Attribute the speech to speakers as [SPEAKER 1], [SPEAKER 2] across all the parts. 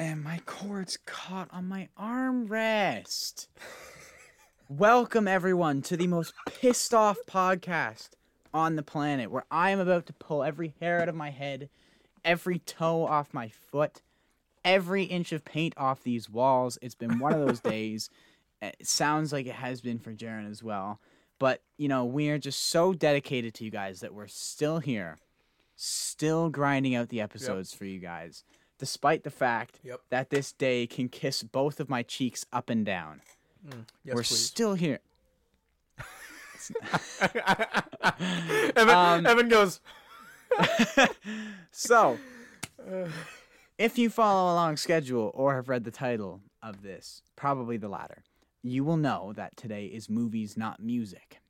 [SPEAKER 1] and my cord's caught on my armrest. Welcome, everyone, to the most pissed off podcast on the planet where I am about to pull every hair out of my head, every toe off my foot, every inch of paint off these walls. It's been one of those days. It sounds like it has been for Jaren as well. But, you know, we are just so dedicated to you guys that we're still here, still grinding out the episodes for you guys, despite the fact
[SPEAKER 2] Yep.
[SPEAKER 1] that this day can kiss both of my cheeks up and down.
[SPEAKER 2] Yes,
[SPEAKER 1] we're
[SPEAKER 2] please.
[SPEAKER 1] still here.
[SPEAKER 2] Evan,
[SPEAKER 1] Um,
[SPEAKER 2] Evan goes.
[SPEAKER 1] So, if you follow along schedule or have read the title of this, probably the latter, you will know that today is movies, not music.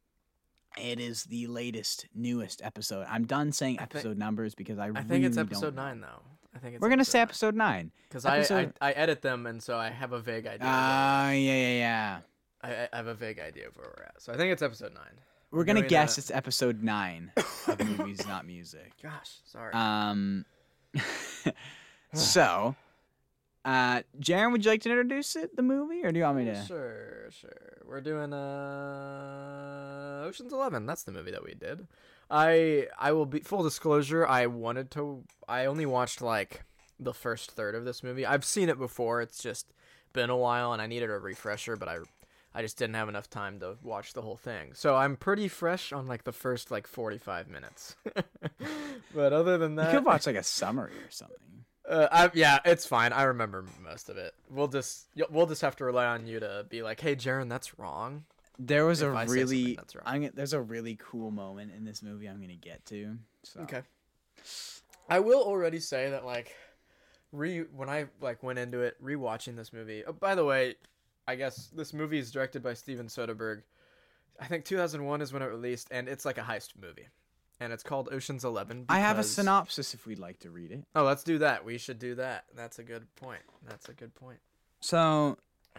[SPEAKER 1] It is the latest, newest episode. I'm done saying
[SPEAKER 2] I think-
[SPEAKER 1] episode numbers because I,
[SPEAKER 2] I think it's
[SPEAKER 1] really don't
[SPEAKER 2] episode nine though. I think it's
[SPEAKER 1] We're gonna say episode nine.
[SPEAKER 2] because I, I I edit them and so I have a vague idea.
[SPEAKER 1] Ah,
[SPEAKER 2] of
[SPEAKER 1] yeah, yeah, yeah.
[SPEAKER 2] I, I have a vague idea of where we're at. So I think it's episode nine.
[SPEAKER 1] We're gonna
[SPEAKER 2] doing
[SPEAKER 1] guess
[SPEAKER 2] a-
[SPEAKER 1] it's episode nine of movies, not music.
[SPEAKER 2] Gosh, sorry.
[SPEAKER 1] Um, so, uh, Jaren, would you like to introduce it, the movie, or do you want me to?
[SPEAKER 2] Sure, sure. We're doing uh Ocean's Eleven. That's the movie that we did. I I will be full disclosure. I wanted to. I only watched like the first third of this movie. I've seen it before. It's just been a while, and I needed a refresher. But I I just didn't have enough time to watch the whole thing. So I'm pretty fresh on like the first like 45 minutes. but other than that, You
[SPEAKER 1] could watch like a summary or something.
[SPEAKER 2] Uh, I, yeah, it's fine. I remember most of it. We'll just we'll just have to rely on you to be like, "Hey, Jaren, that's wrong."
[SPEAKER 1] There was
[SPEAKER 2] If
[SPEAKER 1] a
[SPEAKER 2] I
[SPEAKER 1] really. I'm, there's a really cool moment in this movie I'm gonna get to. So. Okay.
[SPEAKER 2] I will already say that like re when I like went into it rewatching this movie. Oh, by the way, I guess this movie is directed by Steven Soderbergh. I think 2001 is when it released, and it's like a heist movie, and it's called Ocean's Eleven.
[SPEAKER 1] I have a synopsis if we'd like to read it.
[SPEAKER 2] Oh, let's do that. We should do that. That's a good point. That's a good point.
[SPEAKER 1] So,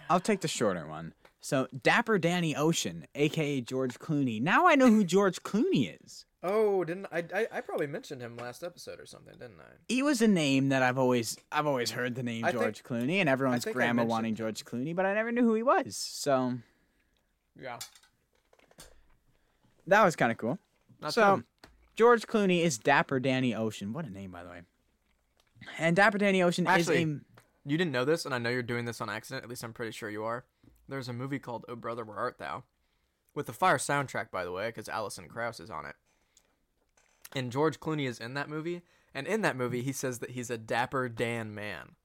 [SPEAKER 1] I'll take the shorter one. So, Dapper Danny Ocean, aka George Clooney. Now I know who George Clooney is.
[SPEAKER 2] Oh, didn't I? I, I probably mentioned him last episode or something, didn't I?
[SPEAKER 1] He was a name that I've always, I've always heard the name
[SPEAKER 2] I think-
[SPEAKER 1] George Clooney, and everyone's grandma wanting. George Clooney, but I never knew who he was. So
[SPEAKER 2] Yeah.
[SPEAKER 1] that was kind of cool.
[SPEAKER 2] Not
[SPEAKER 1] so. George Clooney is Dapper Danny Ocean. What a name, by the way. And Dapper Danny Ocean
[SPEAKER 2] Actually-
[SPEAKER 1] is a
[SPEAKER 2] You didn't know this, and I know you're doing this on accident. At least I'm pretty sure you are. There's a movie called Oh Brother Where Art Thou, with the fire soundtrack, by the way, because Alison Krauss is on it. And George Clooney is in that movie, and in that movie he says that he's a dapper Dan man.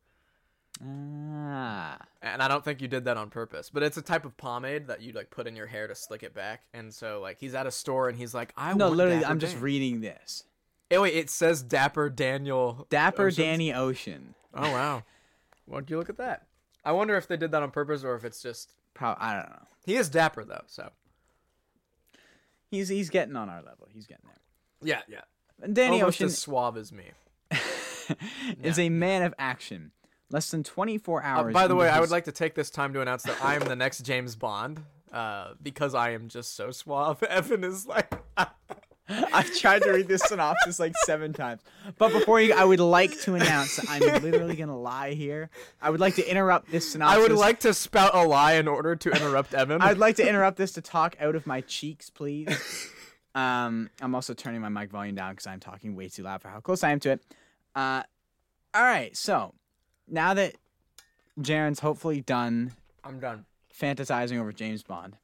[SPEAKER 1] Ah.
[SPEAKER 2] And I don't think you did that on purpose, but it's a type of pomade that you like put in your hair to slick it back. And so like he's at a store and he's like, I
[SPEAKER 1] No, literally,
[SPEAKER 2] Dapper
[SPEAKER 1] I'm just reading this.
[SPEAKER 2] Oh wait, it says Dapper Daniel.
[SPEAKER 1] Dapper
[SPEAKER 2] Oceans?
[SPEAKER 1] Danny Ocean.
[SPEAKER 2] Oh wow, why'd you look at that? I wonder if they did that on purpose or if it's just
[SPEAKER 1] Pro- I don't know.
[SPEAKER 2] he is dapper though. So
[SPEAKER 1] He's he's getting on our level. He's getting there.
[SPEAKER 2] yeah, yeah.
[SPEAKER 1] And Danny
[SPEAKER 2] Almost
[SPEAKER 1] Ocean
[SPEAKER 2] as suave as me.
[SPEAKER 1] is a man of action. Less than 24
[SPEAKER 2] Uh,
[SPEAKER 1] hours.
[SPEAKER 2] by the way, I would like to take this time to announce that I am the next James Bond. Uh, because I am just so suave. Evan is like,
[SPEAKER 1] I've tried to read this synopsis like seven times. But before you, I would like to announce I'm literally gonna lie here. I would like to interrupt this synopsis.
[SPEAKER 2] I would like to spout a lie in order to interrupt Evan.
[SPEAKER 1] I'd like to interrupt this to talk out of my cheeks, please. Um, I'm also turning my mic volume down because I'm talking way too loud for how close I am to it. Uh, all right, so now that Jaren's hopefully done
[SPEAKER 2] I'm done.
[SPEAKER 1] fantasizing over James Bond,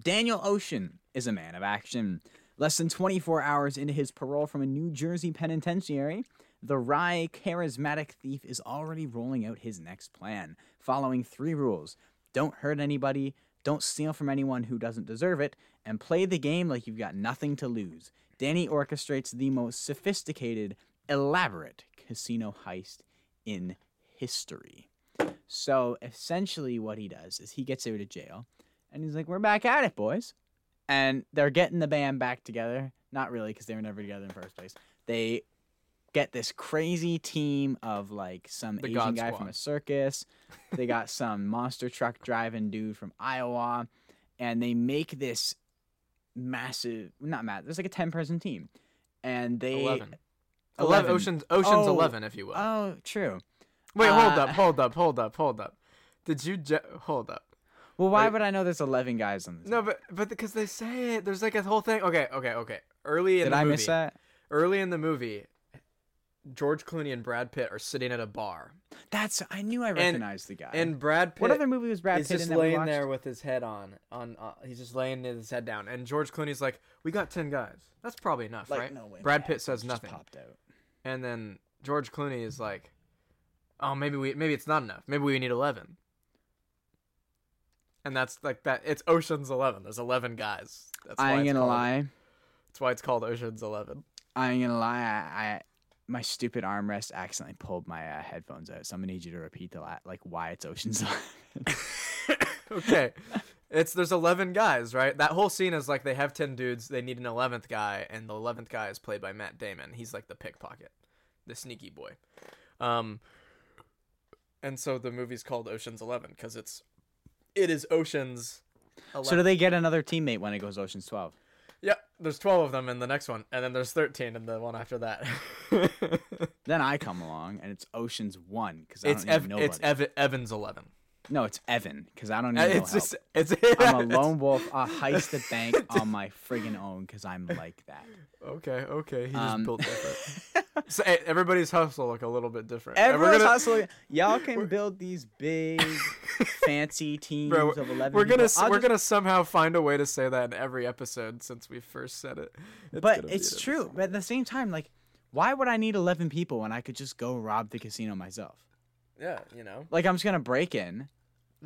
[SPEAKER 1] Daniel Ocean is a man of action. Less than 24 hours into his parole from a New Jersey penitentiary, the wry, charismatic thief is already rolling out his next plan, following three rules don't hurt anybody, don't steal from anyone who doesn't deserve it, and play the game like you've got nothing to lose. Danny orchestrates the most sophisticated, elaborate casino heist in history. So essentially, what he does is he gets out of jail and he's like, We're back at it, boys. And they're getting the band back together. Not really, because they were never together in the first place. They get this crazy team of like some
[SPEAKER 2] The
[SPEAKER 1] Asian
[SPEAKER 2] God
[SPEAKER 1] guy
[SPEAKER 2] Squad.
[SPEAKER 1] from a circus. they got some monster truck driving dude from Iowa. And they make this massive, not massive, there's like a 10 person team. And they.
[SPEAKER 2] Eleven.
[SPEAKER 1] 11.
[SPEAKER 2] Eleven. Ocean's Ocean's
[SPEAKER 1] Oh,
[SPEAKER 2] Eleven, if you will.
[SPEAKER 1] Oh, true.
[SPEAKER 2] Wait, hold
[SPEAKER 1] Uh,
[SPEAKER 2] up, hold up, hold up, hold up. Did you ju- hold up?
[SPEAKER 1] Well, why
[SPEAKER 2] Wait.
[SPEAKER 1] would I know there's 11 guys on this?
[SPEAKER 2] No, but but because they say it, there's like a whole thing. Okay, okay, okay. Early in
[SPEAKER 1] Did
[SPEAKER 2] the
[SPEAKER 1] I
[SPEAKER 2] movie,
[SPEAKER 1] miss that?
[SPEAKER 2] early in the movie, George Clooney and Brad Pitt are sitting at a bar,
[SPEAKER 1] That's I knew I recognized the guy.
[SPEAKER 2] and Brad Pitt
[SPEAKER 1] what other movie was Brad Pitt
[SPEAKER 2] just
[SPEAKER 1] in
[SPEAKER 2] laying there with his head on on. Uh, he's just laying his head down, and George Clooney's like, "We got ten guys. That's probably enough,
[SPEAKER 1] Like,
[SPEAKER 2] right?"
[SPEAKER 1] no way.
[SPEAKER 2] Brad Pitt says nothing.
[SPEAKER 1] Popped out.
[SPEAKER 2] And then George Clooney is like, "Oh, maybe we maybe it's not enough. Maybe we need 11. And that's like that. It's Ocean's Eleven. There's eleven guys. That's
[SPEAKER 1] I ain't gonna
[SPEAKER 2] called,
[SPEAKER 1] lie.
[SPEAKER 2] That's why it's called Ocean's Eleven.
[SPEAKER 1] I ain't gonna lie. I, I my stupid armrest accidentally pulled my uh, headphones out. So I'm gonna need you to repeat the la- like why it's Ocean's Eleven.
[SPEAKER 2] okay, it's there's eleven guys, right? That whole scene is like they have ten dudes. They need an eleventh guy, and the eleventh guy is played by Matt Damon. He's like the pickpocket, the sneaky boy. Um, and so the movie's called Ocean's Eleven because it's it is Ocean's. 11.
[SPEAKER 1] so do they get another teammate when it goes Ocean's Twelve?
[SPEAKER 2] Yeah, there's 12 of them in the next one, and then there's 13 in the one after that.
[SPEAKER 1] Then I come along and it's Ocean's One because I
[SPEAKER 2] it's
[SPEAKER 1] don't
[SPEAKER 2] Ev-
[SPEAKER 1] nobody.
[SPEAKER 2] it's Ev- Evans 11.
[SPEAKER 1] No, it's Evan because I don't need
[SPEAKER 2] Uh,
[SPEAKER 1] no
[SPEAKER 2] it's
[SPEAKER 1] help.
[SPEAKER 2] just it's
[SPEAKER 1] I'm a lone wolf. I heist the bank on my friggin' own because I'm like that.
[SPEAKER 2] Okay, okay, he just
[SPEAKER 1] Um,
[SPEAKER 2] built different. so eh, everybody's hustle look a little bit different.
[SPEAKER 1] Everyone's
[SPEAKER 2] gonna-
[SPEAKER 1] hustling. Y'all can build these big, fancy teams
[SPEAKER 2] Bro,
[SPEAKER 1] of eleven.
[SPEAKER 2] We're gonna
[SPEAKER 1] people.
[SPEAKER 2] we're
[SPEAKER 1] just-
[SPEAKER 2] gonna somehow find a way to say that in every episode since we first said it. It's
[SPEAKER 1] but it's true.
[SPEAKER 2] episode.
[SPEAKER 1] But at the same time, like, why would I need eleven people when I could just go rob the casino myself?
[SPEAKER 2] Yeah, you know.
[SPEAKER 1] Like, I'm just gonna break in,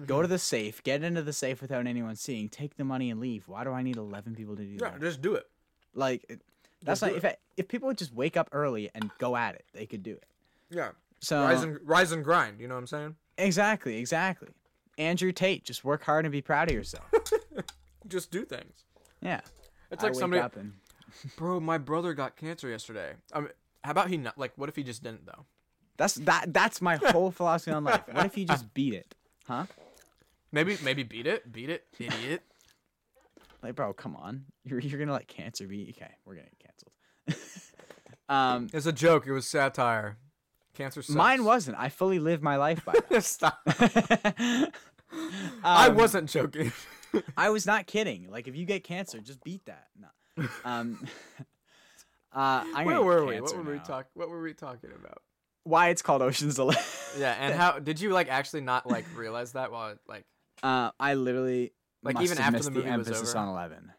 [SPEAKER 1] go
[SPEAKER 2] Mhm.
[SPEAKER 1] to the safe, get into the safe without anyone seeing, take the money and leave. Why do I need eleven people to do
[SPEAKER 2] Yeah,
[SPEAKER 1] that?
[SPEAKER 2] just do it.
[SPEAKER 1] Like, it- that's not
[SPEAKER 2] do
[SPEAKER 1] if I, if people would just wake up early and go at it, they could do it.
[SPEAKER 2] Yeah,
[SPEAKER 1] So
[SPEAKER 2] rise and rise and grind. You know what I'm saying?
[SPEAKER 1] exactly, exactly. Andrew Tate, just work hard and be proud of yourself.
[SPEAKER 2] Just do things.
[SPEAKER 1] Yeah.
[SPEAKER 2] It's like somebody.
[SPEAKER 1] and
[SPEAKER 2] Bro, my brother got cancer yesterday. I mean, how about he not? Like, what if he just didn't though?
[SPEAKER 1] That's that. That's my whole philosophy on life. What if you just beat it, huh?
[SPEAKER 2] Maybe, maybe beat it, beat it, idiot.
[SPEAKER 1] Like, bro, come on. You're you're gonna let cancer be? Okay, we're gonna get canceled. um,
[SPEAKER 2] It's a joke. It was satire. Cancer. Sucks.
[SPEAKER 1] mine wasn't. I fully lived my life by that.
[SPEAKER 2] Stop. I
[SPEAKER 1] Um,
[SPEAKER 2] wasn't joking.
[SPEAKER 1] I was not kidding. Like, if you get cancer, just beat that. No. Um. Uh,
[SPEAKER 2] Where were we? What were we
[SPEAKER 1] now.
[SPEAKER 2] talk? What were we talking about?
[SPEAKER 1] Why it's called Ocean's Eleven?
[SPEAKER 2] Yeah, and how did you like actually not like realize that while like?
[SPEAKER 1] Uh, I literally
[SPEAKER 2] Like, even after the movie was
[SPEAKER 1] emphasis
[SPEAKER 2] over?
[SPEAKER 1] on Eleven.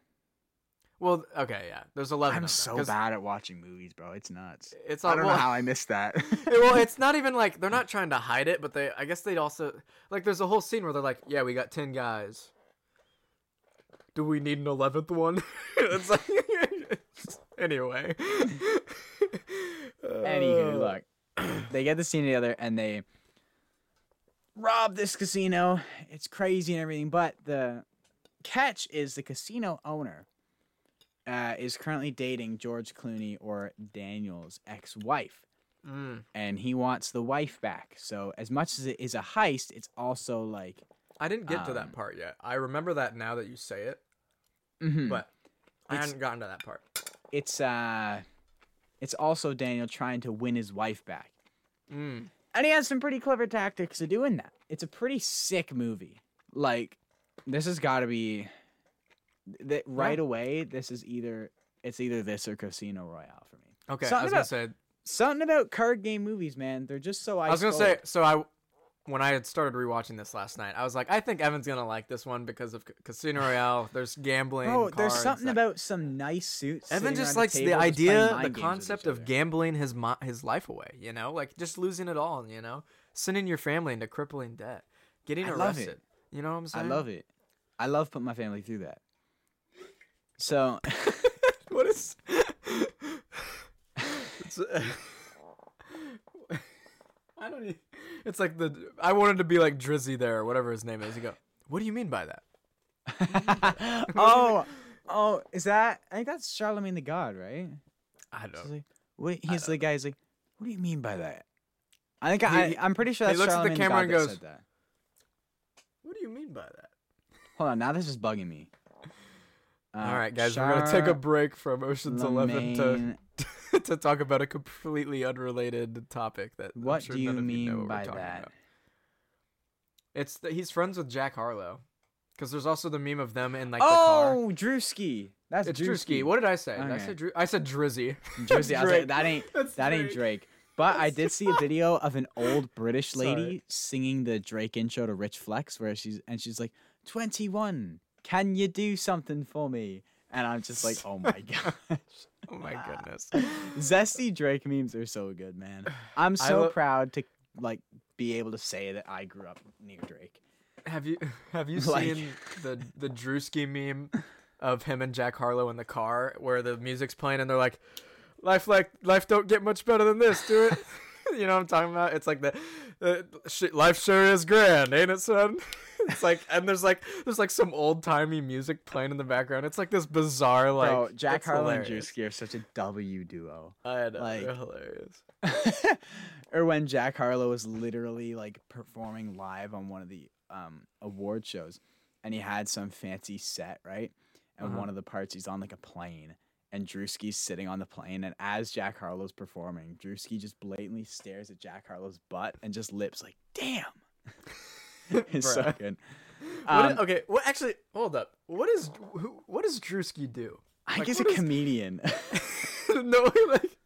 [SPEAKER 2] Well, okay, yeah. There's eleven.
[SPEAKER 1] I'm
[SPEAKER 2] them,
[SPEAKER 1] so
[SPEAKER 2] 'cause
[SPEAKER 1] bad at watching movies, bro. It's nuts.
[SPEAKER 2] It's
[SPEAKER 1] I don't
[SPEAKER 2] well,
[SPEAKER 1] know how I missed that.
[SPEAKER 2] well, it's not even like they're not trying to hide it, but they I guess they'd also like there's a whole scene where they're like, yeah, we got ten guys. Do we need an eleventh one? it's like anyway.
[SPEAKER 1] Anywho, look, they get the scene together and they rob this casino. It's crazy and everything, but the catch is the casino owner uh, is currently dating George Clooney or Daniel's ex-wife,
[SPEAKER 2] mm,
[SPEAKER 1] and he wants the wife back. So as much as it is a heist, it's also like,
[SPEAKER 2] I didn't get to
[SPEAKER 1] Um,
[SPEAKER 2] that part yet. I remember that now that you say it,
[SPEAKER 1] mhm.
[SPEAKER 2] but I
[SPEAKER 1] It's-
[SPEAKER 2] hadn't gotten to that part.
[SPEAKER 1] it's uh, it's also Daniel trying to win his wife back.
[SPEAKER 2] Mm.
[SPEAKER 1] And he has some pretty clever tactics of doing that. It's a pretty sick movie. Like, this has got to be that right
[SPEAKER 2] Yeah.
[SPEAKER 1] away. This is either it's either this or Casino Royale for me.
[SPEAKER 2] Okay, I
[SPEAKER 1] Something
[SPEAKER 2] was gonna say
[SPEAKER 1] Something about card game movies, man. They're just so.
[SPEAKER 2] I was gonna say so. I when I had started rewatching this last night, I was like, I think Evan's gonna like this one because of Casino Royale. There's gambling.
[SPEAKER 1] bro. There's something
[SPEAKER 2] that-
[SPEAKER 1] about some nice suits.
[SPEAKER 2] Evan just likes the
[SPEAKER 1] just
[SPEAKER 2] idea, the concept of gambling his mo- his life away. You know, like just losing it all. You know, sending your family into crippling debt, getting
[SPEAKER 1] I
[SPEAKER 2] arrested. You know what I'm saying?
[SPEAKER 1] I love it. I love putting my family through that. So
[SPEAKER 2] what is? uh, I don't. e- It's like the I wanted to be like Drizzy there, or whatever his name is. You go. What do you mean by that?
[SPEAKER 1] oh, oh, is that? I think that's Charlemagne the God, right?
[SPEAKER 2] I don't.
[SPEAKER 1] like, what, he's the guy. He's like, what do you mean by that? I think
[SPEAKER 2] He-
[SPEAKER 1] I, I'm pretty sure that's he
[SPEAKER 2] looks at the
[SPEAKER 1] Charlemagne
[SPEAKER 2] camera
[SPEAKER 1] God
[SPEAKER 2] and goes-
[SPEAKER 1] said that.
[SPEAKER 2] What do you mean by that?
[SPEAKER 1] Hold on, now this is bugging me. Uh,
[SPEAKER 2] All right, guys, we're gonna take a break from Ocean's Eleven to
[SPEAKER 1] Charlemagne
[SPEAKER 2] to talk about a completely unrelated topic that I'm
[SPEAKER 1] What
[SPEAKER 2] sure
[SPEAKER 1] do you
[SPEAKER 2] of you know
[SPEAKER 1] mean by that?
[SPEAKER 2] about. It's that he's friends with Jack Harlow. Because there's also the meme of them in like the car.
[SPEAKER 1] oh, Drewski. That's
[SPEAKER 2] It's
[SPEAKER 1] Drewski.
[SPEAKER 2] Drewski. What did I say? Did I
[SPEAKER 1] Okay.
[SPEAKER 2] say Drew? I said Drizzy.
[SPEAKER 1] Drizzy. I was like, that ain't
[SPEAKER 2] That's
[SPEAKER 1] that ain't
[SPEAKER 2] Drake.
[SPEAKER 1] Drake. But I did see a video of an old British
[SPEAKER 2] Sorry.
[SPEAKER 1] lady singing the Drake intro to Rich Flex, where she's and she's like, "21, can you do something for me?" And I'm just like, "Oh my gosh."
[SPEAKER 2] Oh my goodness.
[SPEAKER 1] Zesty Drake memes are so good, man. I'm so
[SPEAKER 2] lo-
[SPEAKER 1] proud to like be able to say that I grew up near Drake.
[SPEAKER 2] Have you have you
[SPEAKER 1] Like-
[SPEAKER 2] seen the the Drewski meme of him and Jack Harlow in the car where the music's playing and they're like, "Life like life don't get much better than this, do it?" you know what I'm talking about? It's like the, the life sure is grand, ain't it, son? It's like and there's like there's like some old timey music playing in the background. It's like this bizarre like
[SPEAKER 1] Bro, Jack Harlow and. Drewski are such a W duo.
[SPEAKER 2] I know,
[SPEAKER 1] like-
[SPEAKER 2] they're hilarious.
[SPEAKER 1] or when Jack Harlow was literally like performing live on one of the um award shows and he had some fancy set, right? And
[SPEAKER 2] Uh-huh.
[SPEAKER 1] one of the parts he's on like a plane and Drewski's sitting on the plane and as Jack Harlow's performing, Drewski just blatantly stares at Jack Harlow's butt and just lips like, "Damn." it's so good.
[SPEAKER 2] What i-
[SPEAKER 1] Um,
[SPEAKER 2] okay, well actually, hold up. What is who, what does Drewski do?
[SPEAKER 1] I
[SPEAKER 2] like,
[SPEAKER 1] think he's a
[SPEAKER 2] is-
[SPEAKER 1] comedian.
[SPEAKER 2] no, like,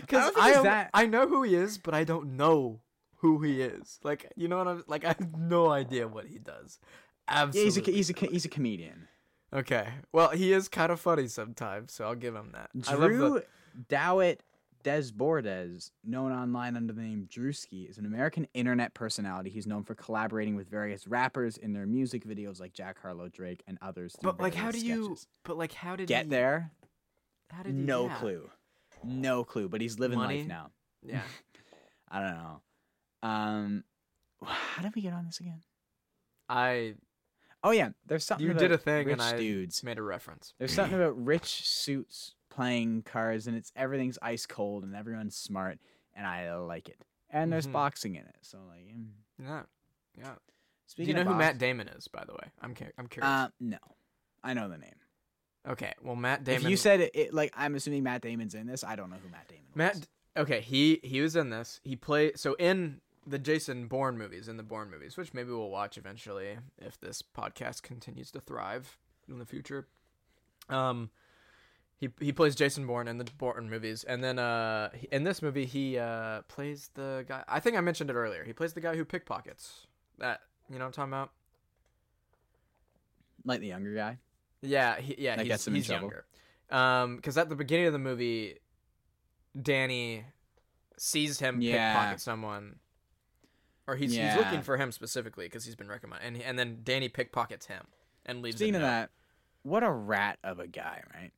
[SPEAKER 2] because
[SPEAKER 1] think
[SPEAKER 2] I,
[SPEAKER 1] that-
[SPEAKER 2] I know who he is, but I don't know who he is. Like, you know what I'm like? I have no idea what he does.
[SPEAKER 1] yeah,
[SPEAKER 2] Absolutely.
[SPEAKER 1] he's a he's a he's a comedian.
[SPEAKER 2] Okay. Well, he is kind of funny sometimes, so I'll give him that. I love
[SPEAKER 1] Drew
[SPEAKER 2] the,
[SPEAKER 1] Dowett Desbordes, known online under the name Drewski, is an American internet personality. He's known for collaborating with various rappers in their music videos like Jack Harlow, Drake, and others.
[SPEAKER 2] but like, how do you? But like, how did
[SPEAKER 1] get
[SPEAKER 2] he,
[SPEAKER 1] there?
[SPEAKER 2] How did he?
[SPEAKER 1] No
[SPEAKER 2] yeah.
[SPEAKER 1] clue. No clue. But he's living
[SPEAKER 2] Money?
[SPEAKER 1] life now.
[SPEAKER 2] Yeah.
[SPEAKER 1] I don't know. Um, how did we get on this again?
[SPEAKER 2] I
[SPEAKER 1] Oh yeah, there's something.
[SPEAKER 2] You
[SPEAKER 1] about
[SPEAKER 2] did a thing
[SPEAKER 1] rich
[SPEAKER 2] and I-
[SPEAKER 1] dudes.
[SPEAKER 2] made a reference.
[SPEAKER 1] There's something about rich suits playing cards, and it's everything's ice cold, and everyone's smart, and I like it. And there's
[SPEAKER 2] Mhm.
[SPEAKER 1] boxing in it, so like. mm.
[SPEAKER 2] Yeah. Yeah. Do
[SPEAKER 1] Speaking
[SPEAKER 2] you know who Matt Damon is, by the way? I'm cu- I'm curious.
[SPEAKER 1] Uh, no, I know the name.
[SPEAKER 2] okay. Well, Matt Damon.
[SPEAKER 1] If you said it, it, like I'm assuming Matt Damon's in this, I don't know who Matt Damon.
[SPEAKER 2] Matt.
[SPEAKER 1] was.
[SPEAKER 2] Okay, he he was in this. He played so in the Jason Bourne movies, in the Bourne movies, which maybe we'll watch eventually if this podcast continues to thrive in the future. Um, he he plays Jason Bourne in the Bourne movies, and then uh in this movie he uh plays the guy. I think I mentioned it earlier. He plays the guy who pickpockets. That you know what I'm talking about?
[SPEAKER 1] like the younger guy.
[SPEAKER 2] Yeah, he, yeah,
[SPEAKER 1] That
[SPEAKER 2] he's,
[SPEAKER 1] gets him in
[SPEAKER 2] he's younger. Um, because at the beginning of the movie, Danny sees him
[SPEAKER 1] Yeah.
[SPEAKER 2] pickpocket someone, or he's he's looking for him specifically because he's been recommended, and and then Danny pickpockets him and leaves.
[SPEAKER 1] Speaking of that, what a rat of a guy, right?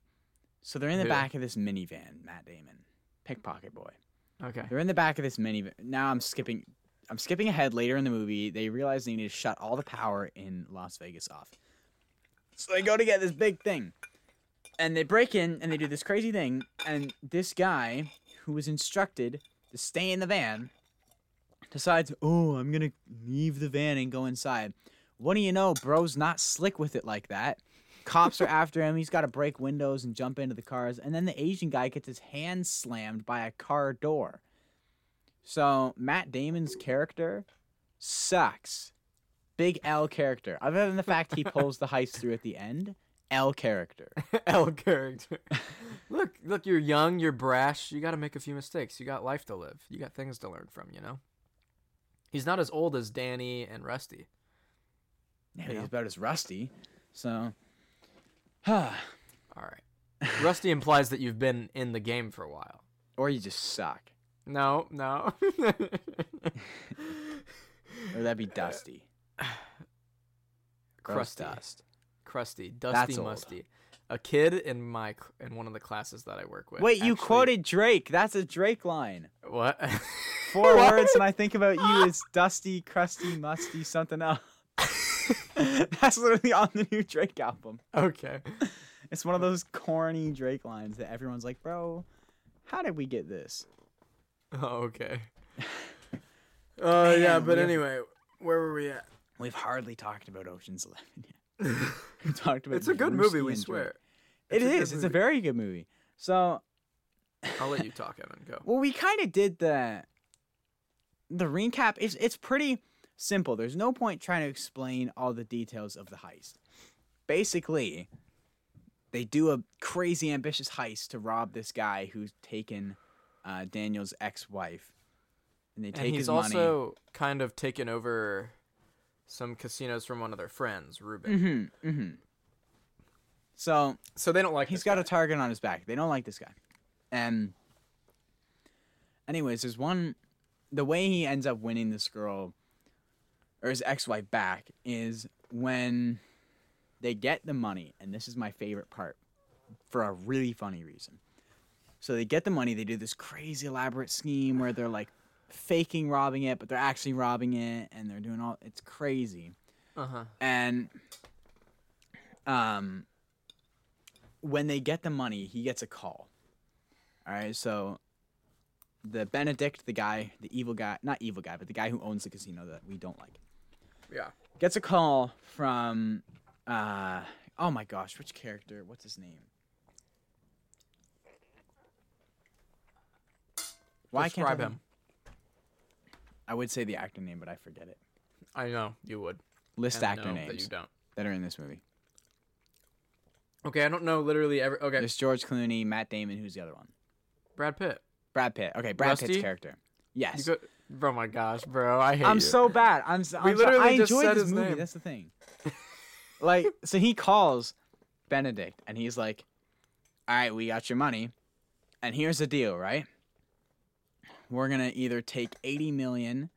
[SPEAKER 1] So they're in the
[SPEAKER 2] Who?
[SPEAKER 1] back of this minivan, Matt Damon, pickpocket boy.
[SPEAKER 2] okay,
[SPEAKER 1] They're in the back of this minivan. Now I'm skipping. I'm skipping ahead later in the movie. They realize they need to shut all the power in Las Vegas off. So they go to get this big thing. And they break in and they do this crazy thing. And this guy, who was instructed to stay in the van, decides, oh, I'm going to leave the van and go inside. What do you know? Bro's not slick with it like that. Cops are after him. He's got to break windows and jump into the cars. And then the Asian guy gets his hand slammed by a car door. So Matt Damon's character sucks. Big L character. Other than the fact he pulls the heist through at the end, L character.
[SPEAKER 2] L character. look, look, you're young, you're brash. You got to make a few mistakes. You got life to live. You got things to learn from. You know. He's not as old as Danny and Rusty.
[SPEAKER 1] Yeah,
[SPEAKER 2] You know?
[SPEAKER 1] he's about as rusty. So, or
[SPEAKER 2] All right. Rusty implies that you've been in the game for a while.
[SPEAKER 1] Or you just suck.
[SPEAKER 2] No, no.
[SPEAKER 1] Or that'd be dusty. Gross
[SPEAKER 2] Crusty.
[SPEAKER 1] dust.
[SPEAKER 2] Crusty, dusty,
[SPEAKER 1] That's old.
[SPEAKER 2] A kid in my in one of the classes that I work with.
[SPEAKER 1] Wait, you quoted Drake. That's a Drake line.
[SPEAKER 2] what?
[SPEAKER 1] Four
[SPEAKER 2] What?
[SPEAKER 1] words, and I think about you as dusty, crusty, musty, something else. That's literally on the new Drake album.
[SPEAKER 2] Okay.
[SPEAKER 1] It's one of those corny Drake lines that everyone's like, bro, how did we get this?
[SPEAKER 2] Oh, okay. Uh, yeah, but anyway, where were we at?
[SPEAKER 1] We've hardly talked about Ocean's Eleven yet. we talked about
[SPEAKER 2] it's a good movie, we swear.
[SPEAKER 1] It
[SPEAKER 2] It's a.
[SPEAKER 1] It's a very good movie. So,
[SPEAKER 2] I'll let you talk, Evan. Go.
[SPEAKER 1] Well, we kind of did the the recap. It's it's pretty simple. There's no point trying to explain all the details of the heist. Basically, they do a crazy ambitious heist to rob this guy who's taken uh, Daniel's ex-wife, and they
[SPEAKER 2] And
[SPEAKER 1] take
[SPEAKER 2] he's
[SPEAKER 1] his money.
[SPEAKER 2] also kind of taken over some casinos from one of their friends, Ruben.
[SPEAKER 1] Mm-hmm. Mm-hmm. So
[SPEAKER 2] So they don't like.
[SPEAKER 1] he's got
[SPEAKER 2] guy.
[SPEAKER 1] a target on his back. They don't like this guy. And anyways, there's one the way he ends up winning this girl or his ex-wife back is when they get the money, and this is my favorite part for a really funny reason. So they get the money, they do this crazy elaborate scheme where they're like faking robbing it, but they're actually robbing it and they're doing all it's crazy
[SPEAKER 2] Uh-huh.
[SPEAKER 1] and um when they get the money he gets a call all right so the benedict the guy the evil guy not evil guy but the guy who owns the casino that we don't like
[SPEAKER 2] Yeah.
[SPEAKER 1] gets a call from uh oh my gosh which character what's his name why can't I
[SPEAKER 2] Describe him.
[SPEAKER 1] i would say the actor name but i forget it
[SPEAKER 2] I know you would.
[SPEAKER 1] list
[SPEAKER 2] and I
[SPEAKER 1] actor
[SPEAKER 2] know That you
[SPEAKER 1] names
[SPEAKER 2] don't.
[SPEAKER 1] that are in this movie
[SPEAKER 2] Okay, I don't know literally every. Okay,
[SPEAKER 1] there's george clooney matt damon who's the other one
[SPEAKER 2] Brad Pitt.
[SPEAKER 1] Brad Pitt. Okay, Brad
[SPEAKER 2] Rusty?
[SPEAKER 1] Pitt's character. Yes.
[SPEAKER 2] You go. Oh my gosh, bro! I hate
[SPEAKER 1] I'm
[SPEAKER 2] you.
[SPEAKER 1] so bad. I'm. So,
[SPEAKER 2] We
[SPEAKER 1] I'm sorry.
[SPEAKER 2] literally
[SPEAKER 1] I
[SPEAKER 2] just
[SPEAKER 1] enjoyed
[SPEAKER 2] said
[SPEAKER 1] this
[SPEAKER 2] his
[SPEAKER 1] movie.
[SPEAKER 2] name.
[SPEAKER 1] That's the thing. like, so he calls Benedict, and he's like, "All right, we got your money, and here's the deal, right? We're gonna either take 80 million.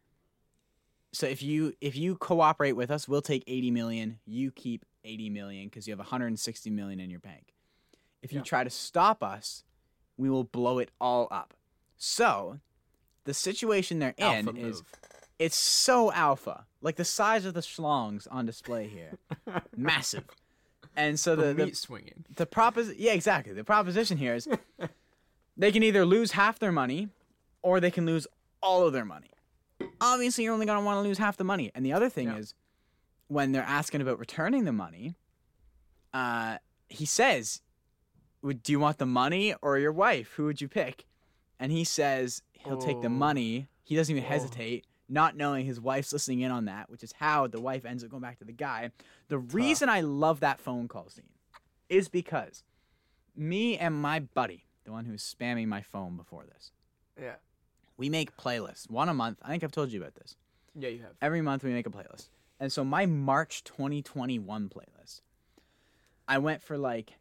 [SPEAKER 1] So if you if you cooperate with us, we'll take 80 million. You keep 80 million because you have 160 million in your bank. If you
[SPEAKER 2] Yeah.
[SPEAKER 1] try to stop us, we will blow it all up. So." The situation they're
[SPEAKER 2] Alpha
[SPEAKER 1] in is it's so alpha, like the size of the schlongs on display here, massive. And so
[SPEAKER 2] the,
[SPEAKER 1] the the,
[SPEAKER 2] swinging.
[SPEAKER 1] the propos yeah exactly the proposition here is they can either lose half their money, or they can lose all of their money. Obviously, you're only gonna want to lose half the money. And the other thing
[SPEAKER 2] Yeah.
[SPEAKER 1] is, when they're asking about returning the money, uh, he says, "Would do you want the money or your wife? Who would you pick?" And he says he'll take the
[SPEAKER 2] Oh.
[SPEAKER 1] money. He doesn't even
[SPEAKER 2] Oh.
[SPEAKER 1] hesitate, not knowing his wife's listening in on that, which is how the wife ends up going back to the guy. The reason I love that phone call scene is because me and my buddy, the one who's spamming my phone before this,
[SPEAKER 2] Yeah.
[SPEAKER 1] we make playlists one a month. I think I've told you about this
[SPEAKER 2] Yeah, you have.
[SPEAKER 1] every month we make a playlist. And so my March 2021 playlist, I went for like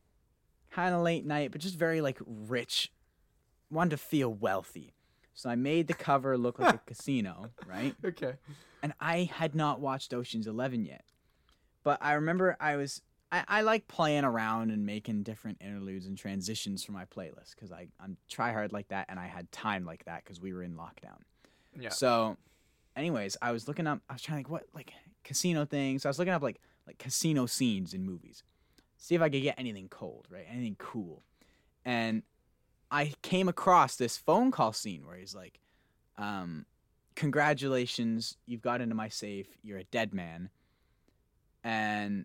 [SPEAKER 1] kind of late night, but just very like rich, wanted to feel wealthy. So I made the cover look like a casino, right?
[SPEAKER 2] Okay.
[SPEAKER 1] And I had not watched Ocean's 11 yet. But I remember I was I, I like playing around and making different interludes and transitions for my playlist because I I'm try hard like that and I had time like that because we were in lockdown.
[SPEAKER 2] Yeah.
[SPEAKER 1] So, anyways, I was looking up. I was trying to like what like casino things. So I was looking up like like casino scenes in movies, see if I could get anything cold, right? Anything cool, and I came across this phone call scene where he's like, um, "Congratulations, you've got into my safe. You're a dead man," and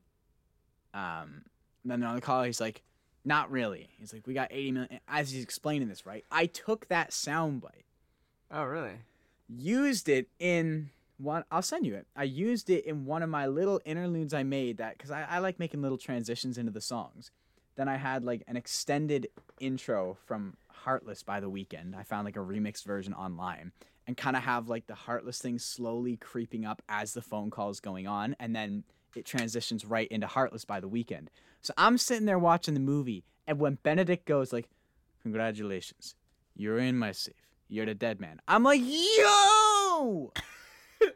[SPEAKER 1] um, then on the call he's like. Not really. He's like, we got 80 million. As he's explaining this, right? I took that soundbite
[SPEAKER 2] Oh, really?
[SPEAKER 1] used it in one i'll send you it. I used it in one of my little interludes i made that because I, I like making little transitions into the songs. Then i had like an extended intro from heartless by the Weeknd i found like a remixed version online and kind of have like the heartless thing slowly creeping up as the phone call is going on and then it transitions right into heartless by the Weeknd so i'm sitting there watching the movie and when benedict goes like congratulations. You're in my safe. You're the dead man. I'm like, yo,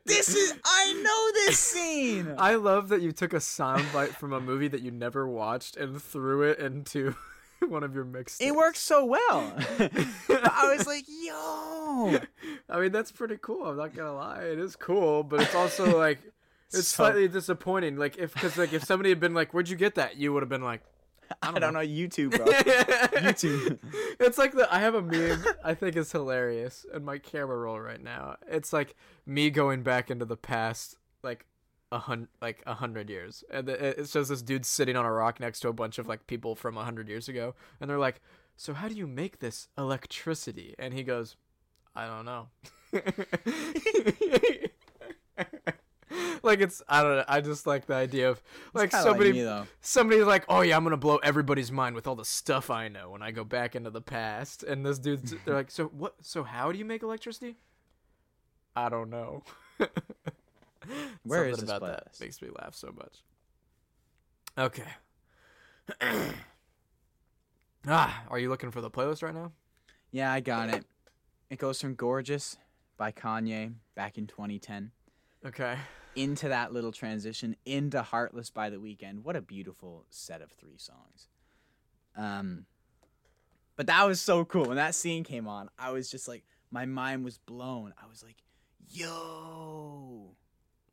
[SPEAKER 1] this is I know this scene.
[SPEAKER 2] I love that you took a soundbite from a movie that you never watched and threw it into one of your mixtapes.
[SPEAKER 1] It works so well. I was like, yo,
[SPEAKER 2] I mean, that's pretty cool. I'm not gonna lie, it is cool, but it's also like it's
[SPEAKER 1] So-
[SPEAKER 2] slightly disappointing. Like if because like if somebody had been like, "Where'd you get that?" You would have been like,
[SPEAKER 1] I
[SPEAKER 2] don't
[SPEAKER 1] don't,
[SPEAKER 2] know.
[SPEAKER 1] know YouTube, bro. YouTube.
[SPEAKER 2] It's like the I have a meme I think is hilarious in my camera roll right now. It's like me going back into the past, like a hundred, like a hundred years, and it shows this dude sitting on a rock next to a bunch of like people from a hundred years ago, and they're like, so how do you make this electricity? And he goes, I don't know. Like it's I don't know. I just like the idea of like somebody
[SPEAKER 1] me, though.
[SPEAKER 2] somebody's like, oh yeah, I'm gonna blow everybody's mind with all the stuff I know when I go back into the past. And this dude's they're like, so what? So how do you make electricity? I don't know.
[SPEAKER 1] Where is
[SPEAKER 2] Something
[SPEAKER 1] this
[SPEAKER 2] about that makes me laugh so much. Okay. ah, are you looking for the playlist right now?
[SPEAKER 1] Yeah, I got it. It goes from Gorgeous by Kanye back in 2010
[SPEAKER 2] Okay.
[SPEAKER 1] Into that little transition into Heartless by The Weeknd. What a beautiful set of three songs. Um but that was so cool. When that scene came on, I was just like my mind was blown. I was like, "Yo."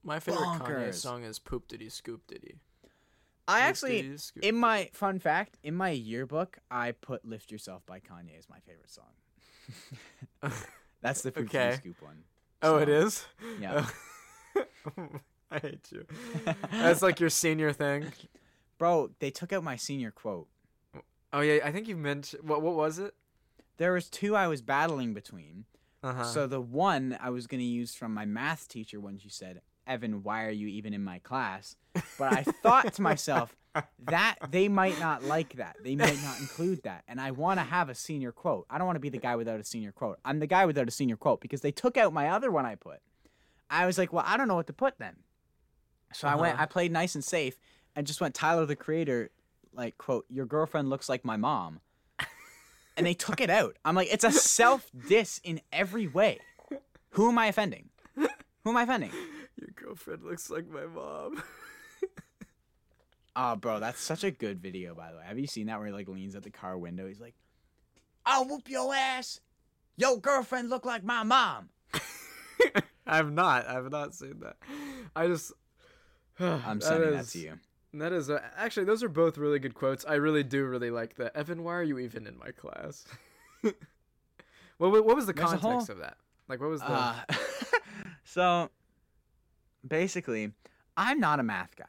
[SPEAKER 2] My favorite Kanye song is Poop Diddy Scoop Diddy.
[SPEAKER 1] I
[SPEAKER 2] Poop
[SPEAKER 1] actually
[SPEAKER 2] Diddy, Scoop
[SPEAKER 1] in my fun fact, in my yearbook, I put "Lift Yourself" by Kanye as my favorite song. That's the Poop Diddy Scoop one.
[SPEAKER 2] Oh, it is?
[SPEAKER 1] Yeah.
[SPEAKER 2] I hate you. That's like your senior thing.
[SPEAKER 1] Bro, they took out my senior quote.
[SPEAKER 2] Oh yeah, I think you mentioned what what was it?
[SPEAKER 1] There was two I was battling between.
[SPEAKER 2] Uh-huh.
[SPEAKER 1] So the one I was gonna use from my math teacher when she said, "Evan, why are you even in my class?" But I thought to myself that they might not like that. They might not include that, and I want to have a senior quote. I don't want to be the guy without a senior quote. I'm the guy without a senior quote because they took out my other one I put. I was like, well, I don't know what to put then. So I went.
[SPEAKER 2] Uh-huh.
[SPEAKER 1] I played nice and safe, and just went Tyler the Creator, like quote, "Your girlfriend looks like my mom." and they took it out. I'm like, it's a self diss in every way. Who am I offending? Who am I offending?
[SPEAKER 2] your girlfriend looks like my mom.
[SPEAKER 1] Oh, bro, that's such a good video, by the way. Have you seen that where he like leans at the car window? He's like, "I'll whoop your ass. Your girlfriend look like my mom."
[SPEAKER 2] I've not. I've not seen that. I just.
[SPEAKER 1] I'm
[SPEAKER 2] that
[SPEAKER 1] sending that to you.
[SPEAKER 2] That is uh, actually those are both really good quotes. I really do really like that. Evan, why are you even in my class? what what was the
[SPEAKER 1] There's
[SPEAKER 2] context
[SPEAKER 1] whole-
[SPEAKER 2] of that? Like what was the
[SPEAKER 1] Uh, so, basically, I'm not a math guy.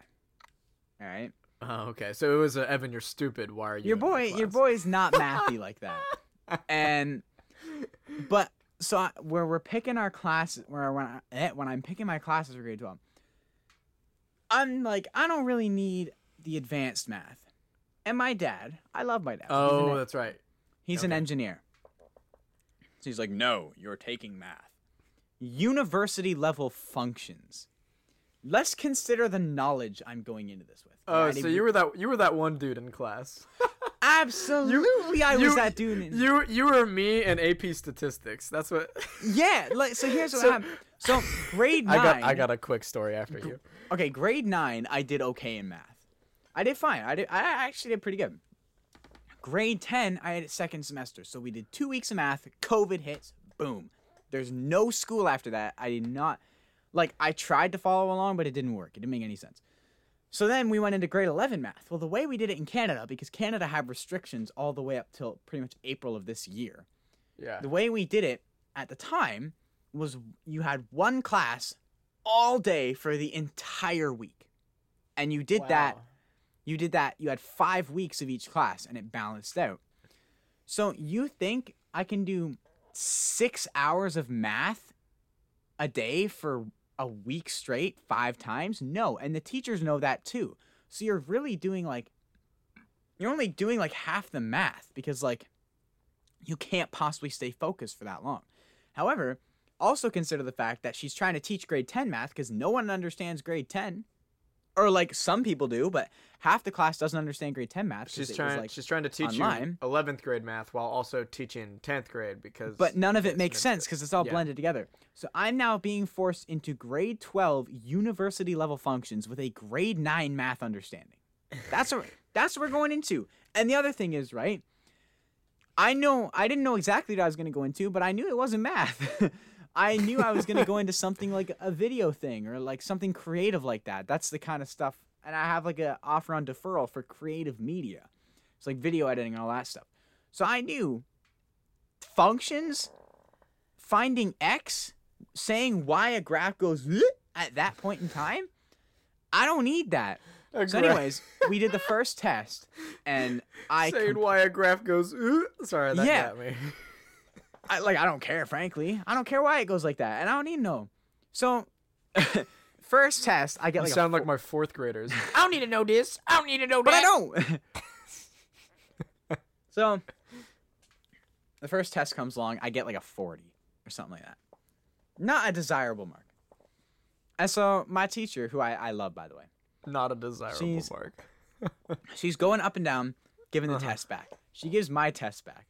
[SPEAKER 1] All right,
[SPEAKER 2] Oh, okay. So it was uh, Evan, you're stupid. Why are you
[SPEAKER 1] your
[SPEAKER 2] in my
[SPEAKER 1] boy, your boy's not mathy like that. And, but so I, where we're picking our classes, where when I, eh, when I'm picking my classes for grade twelve, I'm like, I don't really need the advanced math. And my dad, I love my dad. He's an
[SPEAKER 2] Oh, that's right.
[SPEAKER 1] He's an engineer. So he's like, no, you're taking math. University level functions. Let's consider the knowledge I'm going into this with.
[SPEAKER 2] Oh,
[SPEAKER 1] Right?
[SPEAKER 2] so you were that you were that one dude in class.
[SPEAKER 1] absolutely I was
[SPEAKER 2] you-
[SPEAKER 1] that dude.
[SPEAKER 2] You you were me and AP statistics. That's what.
[SPEAKER 1] yeah, like so. Here's what
[SPEAKER 2] So-
[SPEAKER 1] happened. So grade nine.
[SPEAKER 2] I got I got a quick story after you.
[SPEAKER 1] okay. Grade nine, I did okay in math. I did fine. I did. I actually did pretty good. Grade ten, I had a second semester, so we did two weeks of math. COVID hits. Boom. There's no school after that. I did not like. I tried to follow along, but it didn't work. It didn't make any sense. So then we went into grade 11 math. Well, the way we did it in Canada, because Canada had restrictions all the way up till pretty much April of this year.
[SPEAKER 2] Yeah.
[SPEAKER 1] The way we did it at the time was you had one class all day for the entire week. And you did that you did that you had 5 weeks of each class and it balanced out. So you think I can do 6 hours of math a day for a week straight 5 times? No, and the teachers know that too. So you're really doing like you're only doing like half the math because like you can't possibly stay focused for that long. However, also consider the fact that she's trying to teach grade 10 math because no one understands grade 10. Or like some people do, but half the class doesn't understand grade 10 math.
[SPEAKER 2] She's trying.
[SPEAKER 1] like-
[SPEAKER 2] she's trying to teach
[SPEAKER 1] online.
[SPEAKER 2] you 11th grade math while also teaching 10th grade because.
[SPEAKER 1] but none of it makes sense because it's all
[SPEAKER 2] Yeah.
[SPEAKER 1] blended together. So I'm now being forced into grade 12 university level functions with a grade 9 math understanding. That's what that's what we're going into. And the other thing is, right? I know I didn't know exactly what I was going to go into, but I knew it wasn't math. I knew I was going to go into something like a video thing or like something creative like that. That's the kind of stuff. And I have like an offer on deferral for creative media. It's like video editing and all that stuff. So I knew functions, finding x, saying why a graph goes at that point in time. I don't need that.
[SPEAKER 2] A
[SPEAKER 1] So, anyways, we did the first test, and I,
[SPEAKER 2] saying
[SPEAKER 1] com-
[SPEAKER 2] why a graph goes. "Ooh." Sorry, that
[SPEAKER 1] Yeah.
[SPEAKER 2] got me.
[SPEAKER 1] I like I don't care, frankly. I don't care why it goes like that, and I don't need to know. So, first test, I get
[SPEAKER 2] You
[SPEAKER 1] like a
[SPEAKER 2] sound like my fourth graders. I don't need to know this. I don't need to know
[SPEAKER 1] but I
[SPEAKER 2] that.
[SPEAKER 1] don't. so, the first test comes along, I get like a forty or something like that. Not a desirable mark. And so my teacher, who I, I love by the way,
[SPEAKER 2] Not a desirable
[SPEAKER 1] She's-
[SPEAKER 2] mark.
[SPEAKER 1] she's going up and down, giving the
[SPEAKER 2] Uh-huh.
[SPEAKER 1] test back. She gives my test back.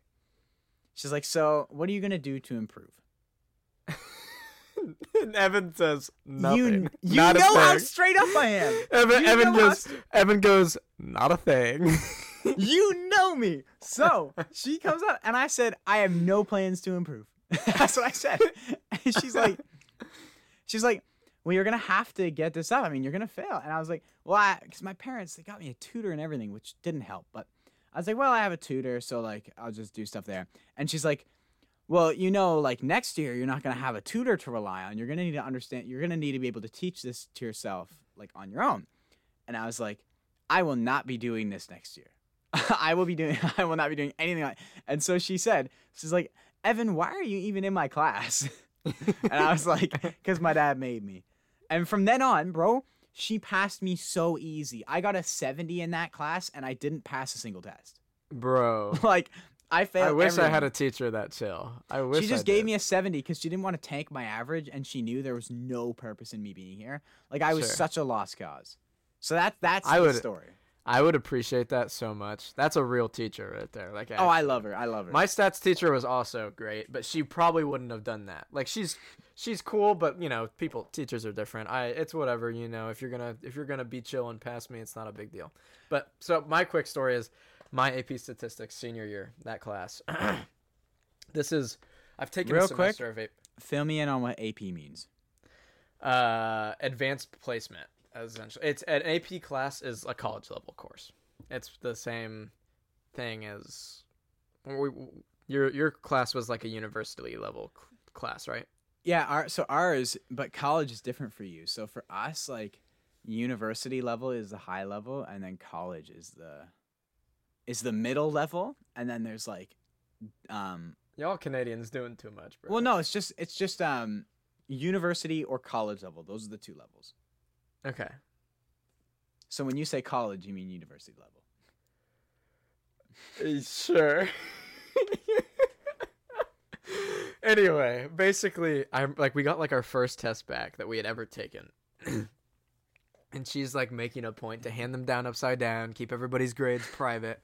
[SPEAKER 1] She's like, "So, what are you gonna do to improve?"
[SPEAKER 2] and Evan says nothing.
[SPEAKER 1] You, you
[SPEAKER 2] Not
[SPEAKER 1] know how straight up I am.
[SPEAKER 2] Evan, Evan
[SPEAKER 1] know how
[SPEAKER 2] goes. Evan goes. Not a thing.
[SPEAKER 1] you know me. So she comes up, and I said, I have no plans to improve. That's what I said. And she's like, she's like, well, you're gonna have to get this up. I mean, you're gonna fail. And I was like, well, because my parents they got me a tutor and everything, which didn't help. But I was like, well, I have a tutor, so like I'll just do stuff there. And she's like, well, you know, like next year you're not gonna have a tutor to rely on. You're gonna need to understand. You're gonna need to be able to teach this to yourself, like on your own. And I was like, I will not be doing this next year. I will be doing. I will not be doing anything like. And so she said, she's like, Evan, why are you even in my class? and I was like, because my dad made me. And from then on, bro, she passed me so easy. I got a 70 in that class, and I didn't pass a single test.
[SPEAKER 2] Bro.
[SPEAKER 1] like, I failed.
[SPEAKER 2] I wish I had a teacher that chill. I wish
[SPEAKER 1] She just
[SPEAKER 2] I
[SPEAKER 1] gave
[SPEAKER 2] did.
[SPEAKER 1] me a 70 because she didn't want to tank my average, and she knew there was no purpose in me being here. Like I was
[SPEAKER 2] Sure.
[SPEAKER 1] such a lost cause. So that that's
[SPEAKER 2] I
[SPEAKER 1] the
[SPEAKER 2] would-
[SPEAKER 1] story.
[SPEAKER 2] I would appreciate that so much. That's a real teacher right there. Like,
[SPEAKER 1] Oh, I love her. I love her.
[SPEAKER 2] My stats teacher was also great, but she probably wouldn't have done that. Like she's she's cool, but you know, people teachers are different. I it's whatever, you know, if you're going to if you're going to be chill and pass me, it's not a big deal. But so my quick story is my AP statistics senior year, that class. this is I've taken
[SPEAKER 1] Real
[SPEAKER 2] a
[SPEAKER 1] quick.
[SPEAKER 2] semester of AP,
[SPEAKER 1] Fill me in on what AP means.
[SPEAKER 2] uh advanced placement essentially. It's an AP class is a college level course. It's the same thing as we, your your class was like a university level cl- class, right?
[SPEAKER 1] Yeah, our so ours, but college is different for you. So for us, like university level is the high level, and then college is the is the middle level, and then there's like, um,
[SPEAKER 2] Y'all Canadians doing too much, bro.
[SPEAKER 1] well, no, it's just it's just um, university or college level. Those are the two levels.
[SPEAKER 2] Okay.
[SPEAKER 1] So when you say college, you mean university level.
[SPEAKER 2] Uh, sure. anyway, basically, I'm like we got like our first test back that we had ever taken. and she's like making a point to hand them down upside down, keep everybody's grades private.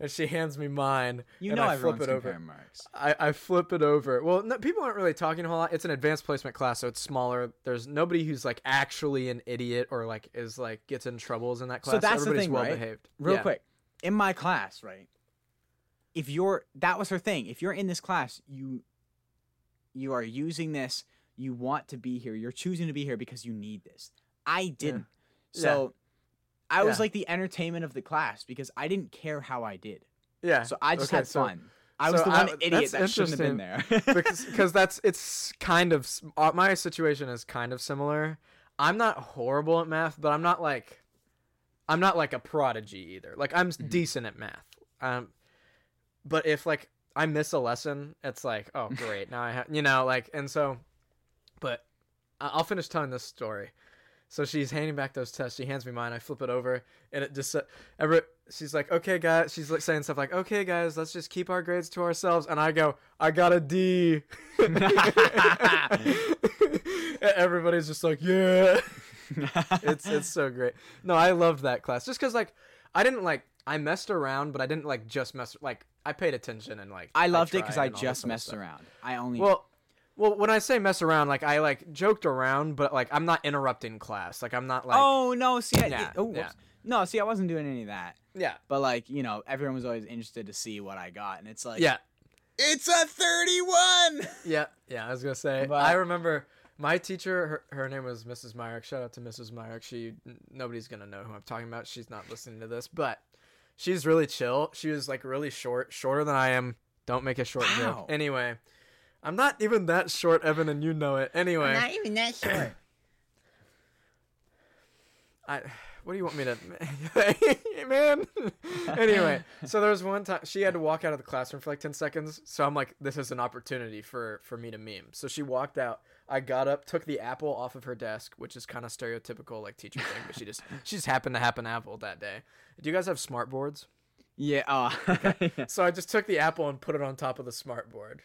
[SPEAKER 2] And she hands me mine.
[SPEAKER 1] You
[SPEAKER 2] and
[SPEAKER 1] know
[SPEAKER 2] I flip it over.
[SPEAKER 1] marks.
[SPEAKER 2] I, I flip it over. Well, no, people aren't really talking a whole lot. It's an advanced placement class, so it's smaller. There's nobody who's like actually an idiot or like is like gets in troubles in that class.
[SPEAKER 1] So that's the thing,
[SPEAKER 2] well
[SPEAKER 1] right?
[SPEAKER 2] behaved.
[SPEAKER 1] Real
[SPEAKER 2] Yeah.
[SPEAKER 1] quick, in my class, right? If you're that was her thing. If you're in this class, you you are using this. You want to be here. You're choosing to be here because you need this. I didn't. So I was
[SPEAKER 2] Yeah.
[SPEAKER 1] like the entertainment of the class because I didn't care how I did.
[SPEAKER 2] Yeah.
[SPEAKER 1] So I just
[SPEAKER 2] Okay,
[SPEAKER 1] had
[SPEAKER 2] so-
[SPEAKER 1] fun. I was
[SPEAKER 2] so
[SPEAKER 1] the one
[SPEAKER 2] I-
[SPEAKER 1] idiot that shouldn't have been there.
[SPEAKER 2] because because that's it's kind of uh, my situation is kind of similar. I'm not horrible at math, but I'm not like I'm not like a prodigy either. Like I'm
[SPEAKER 1] Mm-hmm.
[SPEAKER 2] decent at math. Um, but if like I miss a lesson, it's like oh great now I have you know like and so, but I'll finish telling this story. So she's handing back those tests. She hands me mine. I flip it over, and it just ever. She's like, "Okay, guys." She's like saying stuff like, "Okay, guys, let's just keep our grades to ourselves." And I go, "I got a D." Everybody's just like, "Yeah." it's it's so great. No, I loved that class just because like I didn't like I messed around, but I didn't like just mess like I paid attention and like
[SPEAKER 1] I loved it because I
[SPEAKER 2] this
[SPEAKER 1] just messed around. I only
[SPEAKER 2] Well, well, when I say mess around, like I like joked around, but like I'm not interrupting class. Like I'm not like
[SPEAKER 1] oh no, see, I,
[SPEAKER 2] Yeah,
[SPEAKER 1] oh,
[SPEAKER 2] yeah.
[SPEAKER 1] no, see, I wasn't doing any of that.
[SPEAKER 2] yeah,
[SPEAKER 1] But like, you know, everyone was always interested to see what I got, and it's like,
[SPEAKER 2] yeah,
[SPEAKER 1] it's a thirty-one.
[SPEAKER 2] yeah, yeah. I was gonna say
[SPEAKER 1] But-
[SPEAKER 2] I remember my teacher. Her, her name was Mrs. Myrick. Shout out to Mrs. Myrick. She nobody's gonna know who I'm talking about. She's not listening to this, but she's really chill. She was like really short, shorter than I am. Don't make a short
[SPEAKER 1] Wow.
[SPEAKER 2] joke. Anyway, I'm not even that short, Evan, and you know it. Anyway, I'm Not
[SPEAKER 1] even that short.
[SPEAKER 2] I what do you want me to man anyway so there was one time she had to walk out of the classroom for like 10 seconds so i'm like this is an opportunity for for me to meme so she walked out i got up took the apple off of her desk which is kind of stereotypical like teacher thing but she just she just happened to have an apple that day do you guys have smart boards
[SPEAKER 1] Yeah. Oh.
[SPEAKER 2] so i just took the apple and put it on top of the smart board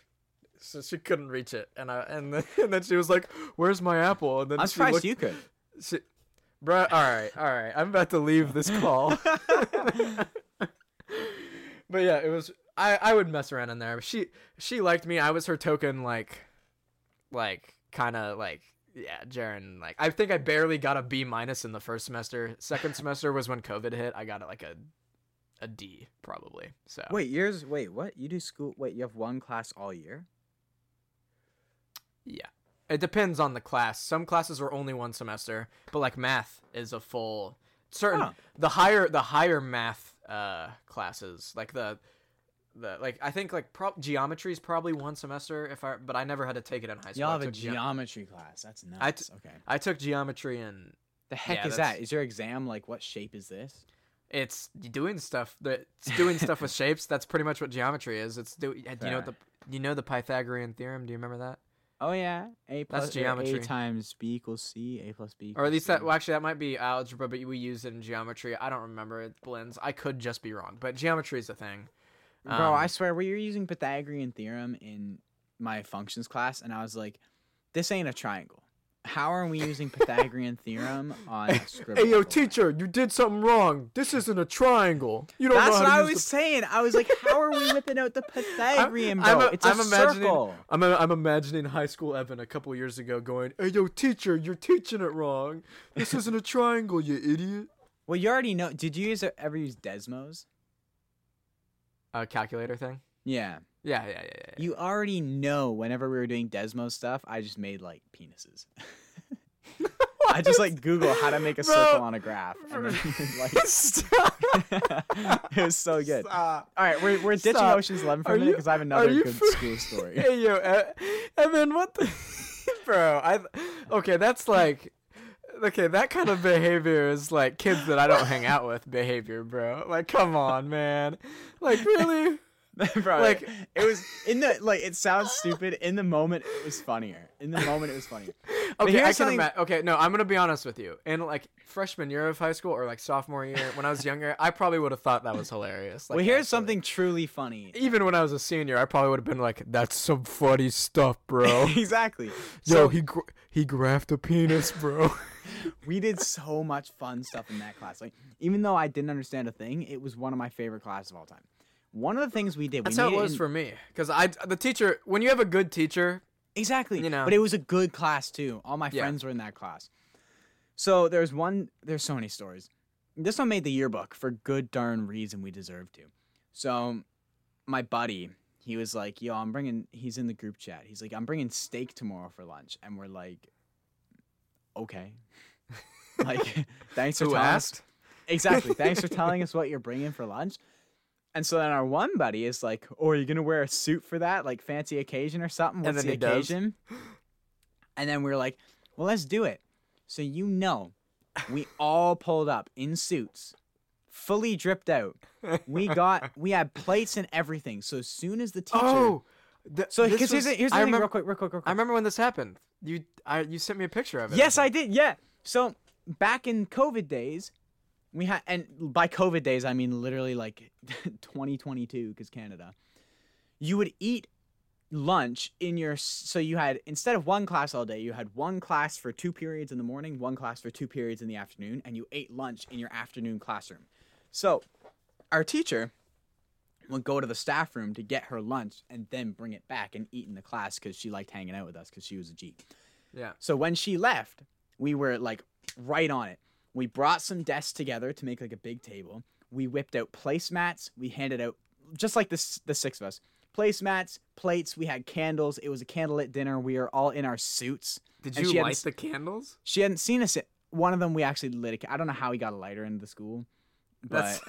[SPEAKER 2] so she couldn't reach it and i and then, and then she was like where's my apple and then
[SPEAKER 1] I'm
[SPEAKER 2] she
[SPEAKER 1] surprised
[SPEAKER 2] looked-
[SPEAKER 1] you could.
[SPEAKER 2] she, bro, all right, all right. I'm about to leave this call. but yeah, it was. I I would mess around in there. She she liked me. I was her token like, like kind of like yeah, Jaren. Like I think I barely got a B minus in the first semester. Second semester was when COVID hit. I got like a a D probably. So
[SPEAKER 1] Wait, yours. Wait, what? You do school? Wait, you have one class all year?
[SPEAKER 2] Yeah. It depends on the class. Some classes are only one semester, but like math is a full certain
[SPEAKER 1] Huh.
[SPEAKER 2] the higher the higher math uh classes, like the the like I think like pro- geometry is probably one semester if I but I never had to take it in high school.
[SPEAKER 1] Y'all have a geometry class. That's nuts.
[SPEAKER 2] I t-
[SPEAKER 1] okay.
[SPEAKER 2] I took geometry and
[SPEAKER 1] The heck
[SPEAKER 2] Yeah,
[SPEAKER 1] is
[SPEAKER 2] that's-
[SPEAKER 1] your exam like what shape is this?
[SPEAKER 2] it's doing stuff that it's doing stuff with shapes. That's pretty much what geometry is. It's do, do you know what the you know the Pythagorean theorem? Do you remember that?
[SPEAKER 1] Oh yeah, a plus or
[SPEAKER 2] geometry.
[SPEAKER 1] A times b equals c. A plus b.
[SPEAKER 2] Or at least that. Well, actually, that might be algebra, but we use it in geometry. I don't remember. It blends. I could just be wrong, but geometry is a thing.
[SPEAKER 1] Bro,
[SPEAKER 2] Um,
[SPEAKER 1] I swear we were using Pythagorean theorem in my functions class, and I was like, "This ain't a triangle. How are we using Pythagorean theorem on a scribble?"
[SPEAKER 2] Hey, yo,
[SPEAKER 1] board?"
[SPEAKER 2] teacher, you did something wrong. This isn't a triangle. You don't
[SPEAKER 1] That's
[SPEAKER 2] know
[SPEAKER 1] what I
[SPEAKER 2] to use
[SPEAKER 1] was saying. I was like, "How are we whipping out the Pythagorean,
[SPEAKER 2] I'm
[SPEAKER 1] bro?
[SPEAKER 2] a-
[SPEAKER 1] it's a
[SPEAKER 2] I'm imagining-
[SPEAKER 1] circle."
[SPEAKER 2] I'm, a, I'm imagining high school Evan a couple years ago going, "Hey, yo, teacher, you're teaching it wrong. This isn't a triangle, you idiot."
[SPEAKER 1] Well, you already know. Did you use, ever use Desmos?
[SPEAKER 2] A calculator thing.
[SPEAKER 1] Yeah.
[SPEAKER 2] Yeah, yeah, yeah, yeah.
[SPEAKER 1] You already know. Whenever we were doing Desmos stuff, I just made like penises. I just like Google how to make a
[SPEAKER 2] Bro.
[SPEAKER 1] circle on a graph, and then, like
[SPEAKER 2] Stop.
[SPEAKER 1] it was so good.
[SPEAKER 2] Stop.
[SPEAKER 1] All right, we're, we're ditching
[SPEAKER 2] Stop.
[SPEAKER 1] Ocean's Eleven for
[SPEAKER 2] Are
[SPEAKER 1] a minute because I have another good
[SPEAKER 2] for-
[SPEAKER 1] school story.
[SPEAKER 2] Hey yo, uh, Evan, what the, bro? I okay, that's like, okay, that kind of behavior is like kids that I don't hang out with behavior, bro. Like, come on, man. Like, really?
[SPEAKER 1] Bro,
[SPEAKER 2] Like-
[SPEAKER 1] it was in the like it sounds stupid. In the moment, it was funnier. In the moment, it was funnier.
[SPEAKER 2] Okay, I
[SPEAKER 1] here's
[SPEAKER 2] can
[SPEAKER 1] something-
[SPEAKER 2] imagine. Okay, no, I'm gonna be honest with you. In like freshman year of high school or like sophomore year, when I was younger, I probably would have thought that was hilarious. Like,
[SPEAKER 1] well, here's
[SPEAKER 2] actually.
[SPEAKER 1] something truly funny.
[SPEAKER 2] Even when I was a senior, I probably would have been like, "That's some funny stuff, bro."
[SPEAKER 1] exactly.
[SPEAKER 2] Yo,
[SPEAKER 1] So
[SPEAKER 2] he gra- he graphed a penis, bro.
[SPEAKER 1] we did so much fun stuff in that class. Like even though I didn't understand a thing, it was one of my favorite classes of all time. One of the things we did,
[SPEAKER 2] That's
[SPEAKER 1] we
[SPEAKER 2] how it was
[SPEAKER 1] in-
[SPEAKER 2] for me. Cause I the teacher when you have a good teacher,
[SPEAKER 1] Exactly.
[SPEAKER 2] You know.
[SPEAKER 1] But it was a good class too. All my
[SPEAKER 2] Yeah.
[SPEAKER 1] friends were in that class. So there's one there's so many stories. This one made the yearbook for good darn reason we deserve to. So my buddy, he was like, "Yo, I'm bringing he's in the group chat. He's like, "I'm bringing steak tomorrow for lunch." And we're like, "Okay." like, thanks for
[SPEAKER 2] who
[SPEAKER 1] telling us
[SPEAKER 2] asked?
[SPEAKER 1] Exactly. Thanks for telling us what you're bringing for lunch. And so then our one buddy is like, "Oh, are you gonna wear a suit for that, like fancy occasion or something?
[SPEAKER 2] And
[SPEAKER 1] What's
[SPEAKER 2] then
[SPEAKER 1] the
[SPEAKER 2] he does.
[SPEAKER 1] occasion?" And then we are like, "Well, let's do it." So you know, we all pulled up in suits, fully dripped out. We got, we had plates and everything. So as soon as the teacher,
[SPEAKER 2] Oh, th-
[SPEAKER 1] so here's,
[SPEAKER 2] was-
[SPEAKER 1] here's the
[SPEAKER 2] I
[SPEAKER 1] thing,
[SPEAKER 2] remember,
[SPEAKER 1] real quick, real quick, real quick.
[SPEAKER 2] I remember when this happened. You I you sent me a picture of it.
[SPEAKER 1] Yes, I did. Yeah. So back in COVID days, we had, and by COVID days, I mean literally like 2022, because Canada. You would eat lunch in your, so you had, instead of one class all day, you had one class for two periods in the morning, one class for two periods in the afternoon, and you ate lunch in your afternoon classroom. So our teacher would go to the staff room to get her lunch and then bring it back and eat in the class because she liked hanging out with us because she was a G.
[SPEAKER 2] Yeah.
[SPEAKER 1] So when she left, we were like right on it. We brought some desks together to make like a big table. We whipped out placemats. We handed out just like this the six of us. Placemats, plates, we had candles. It was a candlelit dinner. We were all in our suits.
[SPEAKER 2] Did
[SPEAKER 1] And
[SPEAKER 2] you light the candles?
[SPEAKER 1] She hadn't seen us. One of them we actually lit a ca- I don't know how he got a lighter into the school. But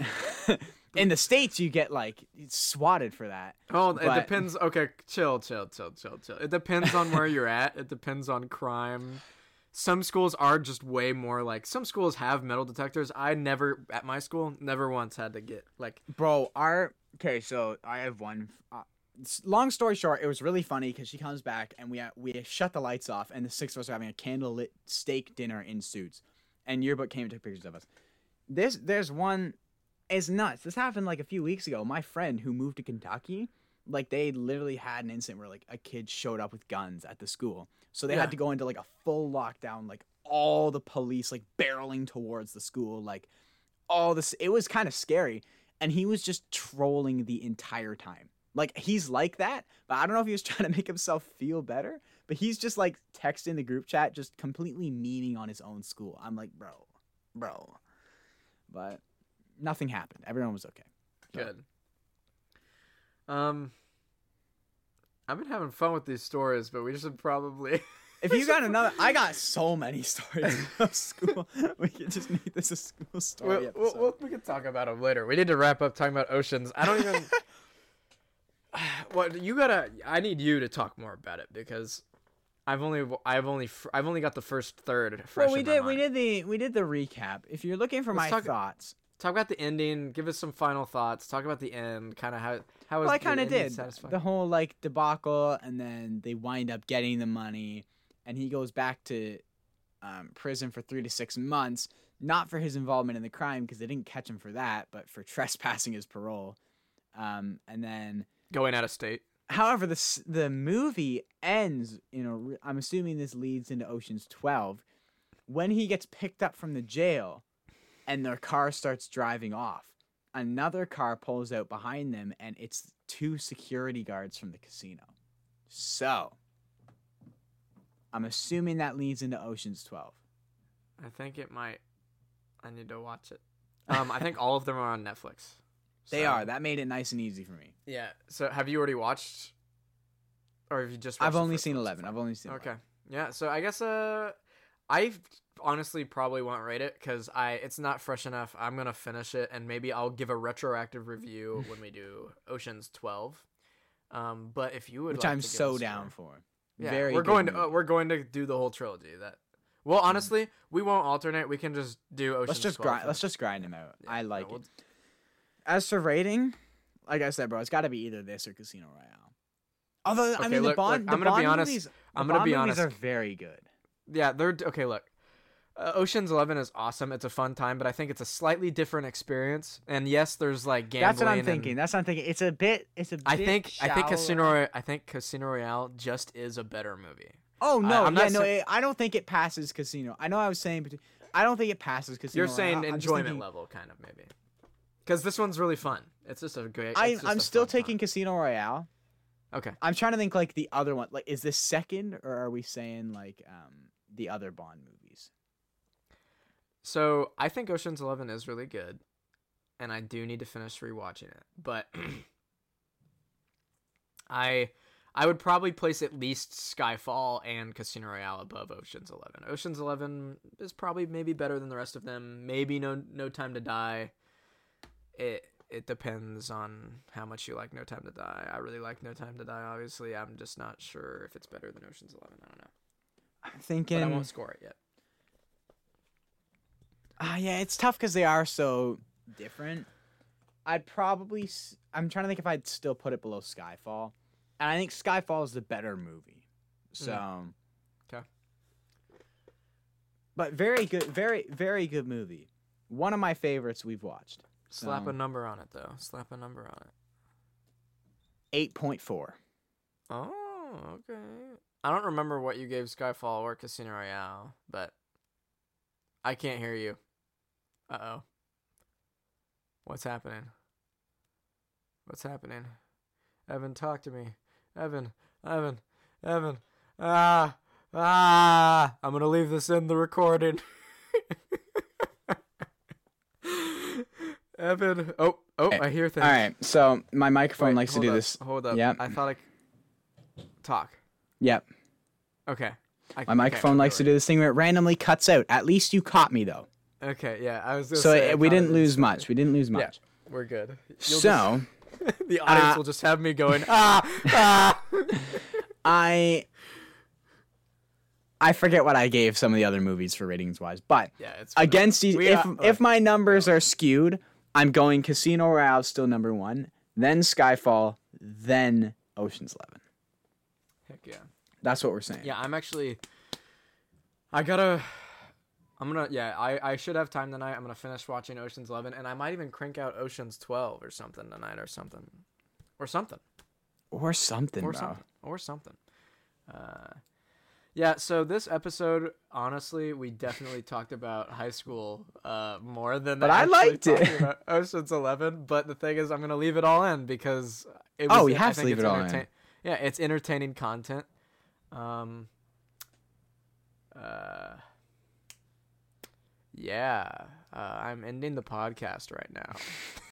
[SPEAKER 1] in the States you get like swatted for that.
[SPEAKER 2] Oh, it
[SPEAKER 1] But-
[SPEAKER 2] depends. Okay, chill, chill, chill, chill, chill. It depends on where you're at. It depends on crime. Some schools are just way more like some schools have metal detectors. I never at my school never once had to get like
[SPEAKER 1] Bro, our okay, so I have one. Uh, long story short, it was really funny because she comes back and we uh, we shut the lights off and the six of us are having a candlelit steak dinner in suits, and yearbook came and took pictures of us. This there's one, it's nuts. This happened like a few weeks ago. My friend who moved to Kentucky, like they literally had an incident where like a kid showed up with guns at the school, so they
[SPEAKER 2] Yeah.
[SPEAKER 1] had to go into like a full lockdown, like all the police like barreling towards the school, like all this. It was kind of scary and he was just trolling the entire time. Like he's like that, but I don't know if he was trying to make himself feel better. But he's just like texting the group chat, just completely meaning on his own school. I'm like, bro, bro. But nothing happened. Everyone was okay.
[SPEAKER 2] good. Um, I've been having fun with these stories, but we should probably.
[SPEAKER 1] If you got another, I got so many stories of school. We could just make this a school story
[SPEAKER 2] We'll, we'll, we'll- we can talk about them later. We need to wrap up talking about oceans. I don't even. what you gotta? I need you to talk more about it because I've only I've only I've only got the first third. Fresh
[SPEAKER 1] well, we did we did the we did the recap. If you're looking for
[SPEAKER 2] Let's
[SPEAKER 1] my
[SPEAKER 2] talk-
[SPEAKER 1] thoughts,
[SPEAKER 2] Talk about the ending. Give us some final thoughts. Talk about the end. Kind of how how was
[SPEAKER 1] well, I kind of did
[SPEAKER 2] satisfying?
[SPEAKER 1] the whole like debacle, and then they wind up getting the money, and he goes back to um, prison for three to six months, not for his involvement in the crime because they didn't catch him for that, but for trespassing his parole. Um, and then,
[SPEAKER 2] going out of state.
[SPEAKER 1] however, the the movie ends. You know, I'm assuming this leads into Ocean's Twelve, when he gets picked up from the jail, and their car starts driving off. Another car pulls out behind them, and it's two security guards from the casino. So, I'm assuming that leads into Ocean's 12.
[SPEAKER 2] I think it might. I need to watch it. Um, I think all of them are on Netflix.
[SPEAKER 1] They
[SPEAKER 2] So-
[SPEAKER 1] are. That made it nice and easy for me.
[SPEAKER 2] Yeah. So have you already watched, or have you just?
[SPEAKER 1] I've only seen 11. I've only seen
[SPEAKER 2] Okay.
[SPEAKER 1] 11.
[SPEAKER 2] Yeah. So I guess uh, I honestly probably won't rate it because I it's not fresh enough. I'm gonna finish it and maybe I'll give a retroactive review when we do Ocean's Twelve. Um, but if you would,
[SPEAKER 1] Which
[SPEAKER 2] like
[SPEAKER 1] I'm so down for.
[SPEAKER 2] Yeah,
[SPEAKER 1] Very
[SPEAKER 2] we're going to uh.
[SPEAKER 1] Mm.
[SPEAKER 2] we're going to do the whole trilogy. That well, honestly, we won't alternate. We can just do Ocean's.
[SPEAKER 1] Let's just
[SPEAKER 2] 12
[SPEAKER 1] grind. Let's just grind them out.
[SPEAKER 2] Yeah,
[SPEAKER 1] I
[SPEAKER 2] no,
[SPEAKER 1] like
[SPEAKER 2] we'll-
[SPEAKER 1] it. As for rating, like I said, bro, it's got to be either this or Casino Royale. Although I
[SPEAKER 2] Okay,
[SPEAKER 1] mean, the Bond,
[SPEAKER 2] look, I'm
[SPEAKER 1] the
[SPEAKER 2] gonna be
[SPEAKER 1] Bond
[SPEAKER 2] honest-
[SPEAKER 1] movies,
[SPEAKER 2] I'm gonna
[SPEAKER 1] Bond
[SPEAKER 2] be
[SPEAKER 1] movies
[SPEAKER 2] honest.
[SPEAKER 1] are very good.
[SPEAKER 2] Yeah, they're okay. Look, uh, Ocean's Eleven is awesome. It's a fun time, but I think it's a slightly different experience. And yes, there's like gambling.
[SPEAKER 1] That's what I'm thinking. That's what I'm thinking. It's a bit. It's a.
[SPEAKER 2] I
[SPEAKER 1] bit
[SPEAKER 2] think I think. Casino Roy- I think Casino Royale just is a better movie.
[SPEAKER 1] Oh no,
[SPEAKER 2] I'm
[SPEAKER 1] yeah, no,
[SPEAKER 2] say-
[SPEAKER 1] it- I don't think it passes Casino. I know I was saying, but I don't think it passes Casino.
[SPEAKER 2] You're saying
[SPEAKER 1] Royale.
[SPEAKER 2] Enjoyment
[SPEAKER 1] thinking-
[SPEAKER 2] level, kind of maybe. Because this one's really fun. It's just a great.
[SPEAKER 1] I,
[SPEAKER 2] just
[SPEAKER 1] i'm
[SPEAKER 2] a
[SPEAKER 1] still
[SPEAKER 2] fun time.
[SPEAKER 1] taking Casino Royale.
[SPEAKER 2] Okay.
[SPEAKER 1] I'm trying to think like the other one. Like, is this second or are we saying like um the other Bond movies?
[SPEAKER 2] So I think Ocean's Eleven is really good, and I do need to finish rewatching it. But I I would probably place at least Skyfall and Casino Royale above Ocean's Eleven. Ocean's Eleven is probably maybe better than the rest of them. Maybe No No Time to Die. It it depends on how much you like No Time to Die. I really like No Time to Die. Obviously, I'm just not sure if it's better than Ocean's Eleven. I don't know,
[SPEAKER 1] I'm
[SPEAKER 2] but I won't score it yet.
[SPEAKER 1] Ah, yeah, it's tough because they are so different. I'd probably. s- I'm trying to think if I'd still put it below Skyfall, and I think Skyfall is the better movie. So.
[SPEAKER 2] Mm. 'Kay.
[SPEAKER 1] But very good, very very good movie. One of my favorites we've watched.
[SPEAKER 2] Slap a number on it though. Slap a number on it.
[SPEAKER 1] Eight point four.
[SPEAKER 2] Oh, okay. I don't remember what you gave Skyfall or Casino Royale, but I can't hear you. Uh oh. What's happening? What's happening? Evan, talk to me. Evan, Evan, Evan. Ah, ah. I'm gonna leave this in the recording. Evan. Oh, oh, I hear things.
[SPEAKER 1] All right, so my microphone
[SPEAKER 2] Wait,
[SPEAKER 1] likes to do
[SPEAKER 2] up,
[SPEAKER 1] this.
[SPEAKER 2] Hold up.
[SPEAKER 1] Yep.
[SPEAKER 2] I thought I. c- Talk.
[SPEAKER 1] Yep,
[SPEAKER 2] Okay. I,
[SPEAKER 1] my microphone likes to do this thing where it randomly cuts out. At least you caught me though.
[SPEAKER 2] Okay, yeah, I was.
[SPEAKER 1] So
[SPEAKER 2] say, I
[SPEAKER 1] uh, we didn't lose much. We didn't lose much. Yeah.
[SPEAKER 2] We're good. You'll
[SPEAKER 1] So
[SPEAKER 2] just, the audience
[SPEAKER 1] uh,
[SPEAKER 2] will just have me going ah ah.
[SPEAKER 1] I I forget what I gave some of the other movies for ratings wise, but
[SPEAKER 2] Yeah, it's
[SPEAKER 1] against these, if
[SPEAKER 2] are-
[SPEAKER 1] if my numbers are skewed, I'm going Casino Royale still number one, then Skyfall, then Ocean's Eleven. That's what we're saying.
[SPEAKER 2] Yeah, I'm actually. I gotta. I'm gonna. Yeah, I I should have time tonight. I'm gonna finish watching Ocean's Eleven, and I might even crank out Ocean's Twelve or something tonight, or something, or something,
[SPEAKER 1] or something,
[SPEAKER 2] or
[SPEAKER 1] bro.
[SPEAKER 2] something, or something. Uh, yeah. So this episode, honestly, we definitely talked about high school uh more than.
[SPEAKER 1] But I liked it.
[SPEAKER 2] Ocean's Eleven, but the thing is, I'm gonna leave it all in because it
[SPEAKER 1] Oh,
[SPEAKER 2] was,
[SPEAKER 1] you
[SPEAKER 2] I
[SPEAKER 1] have to leave it all in.
[SPEAKER 2] Yeah, it's entertaining content. Um. Uh. Yeah, uh, I'm ending the podcast right now.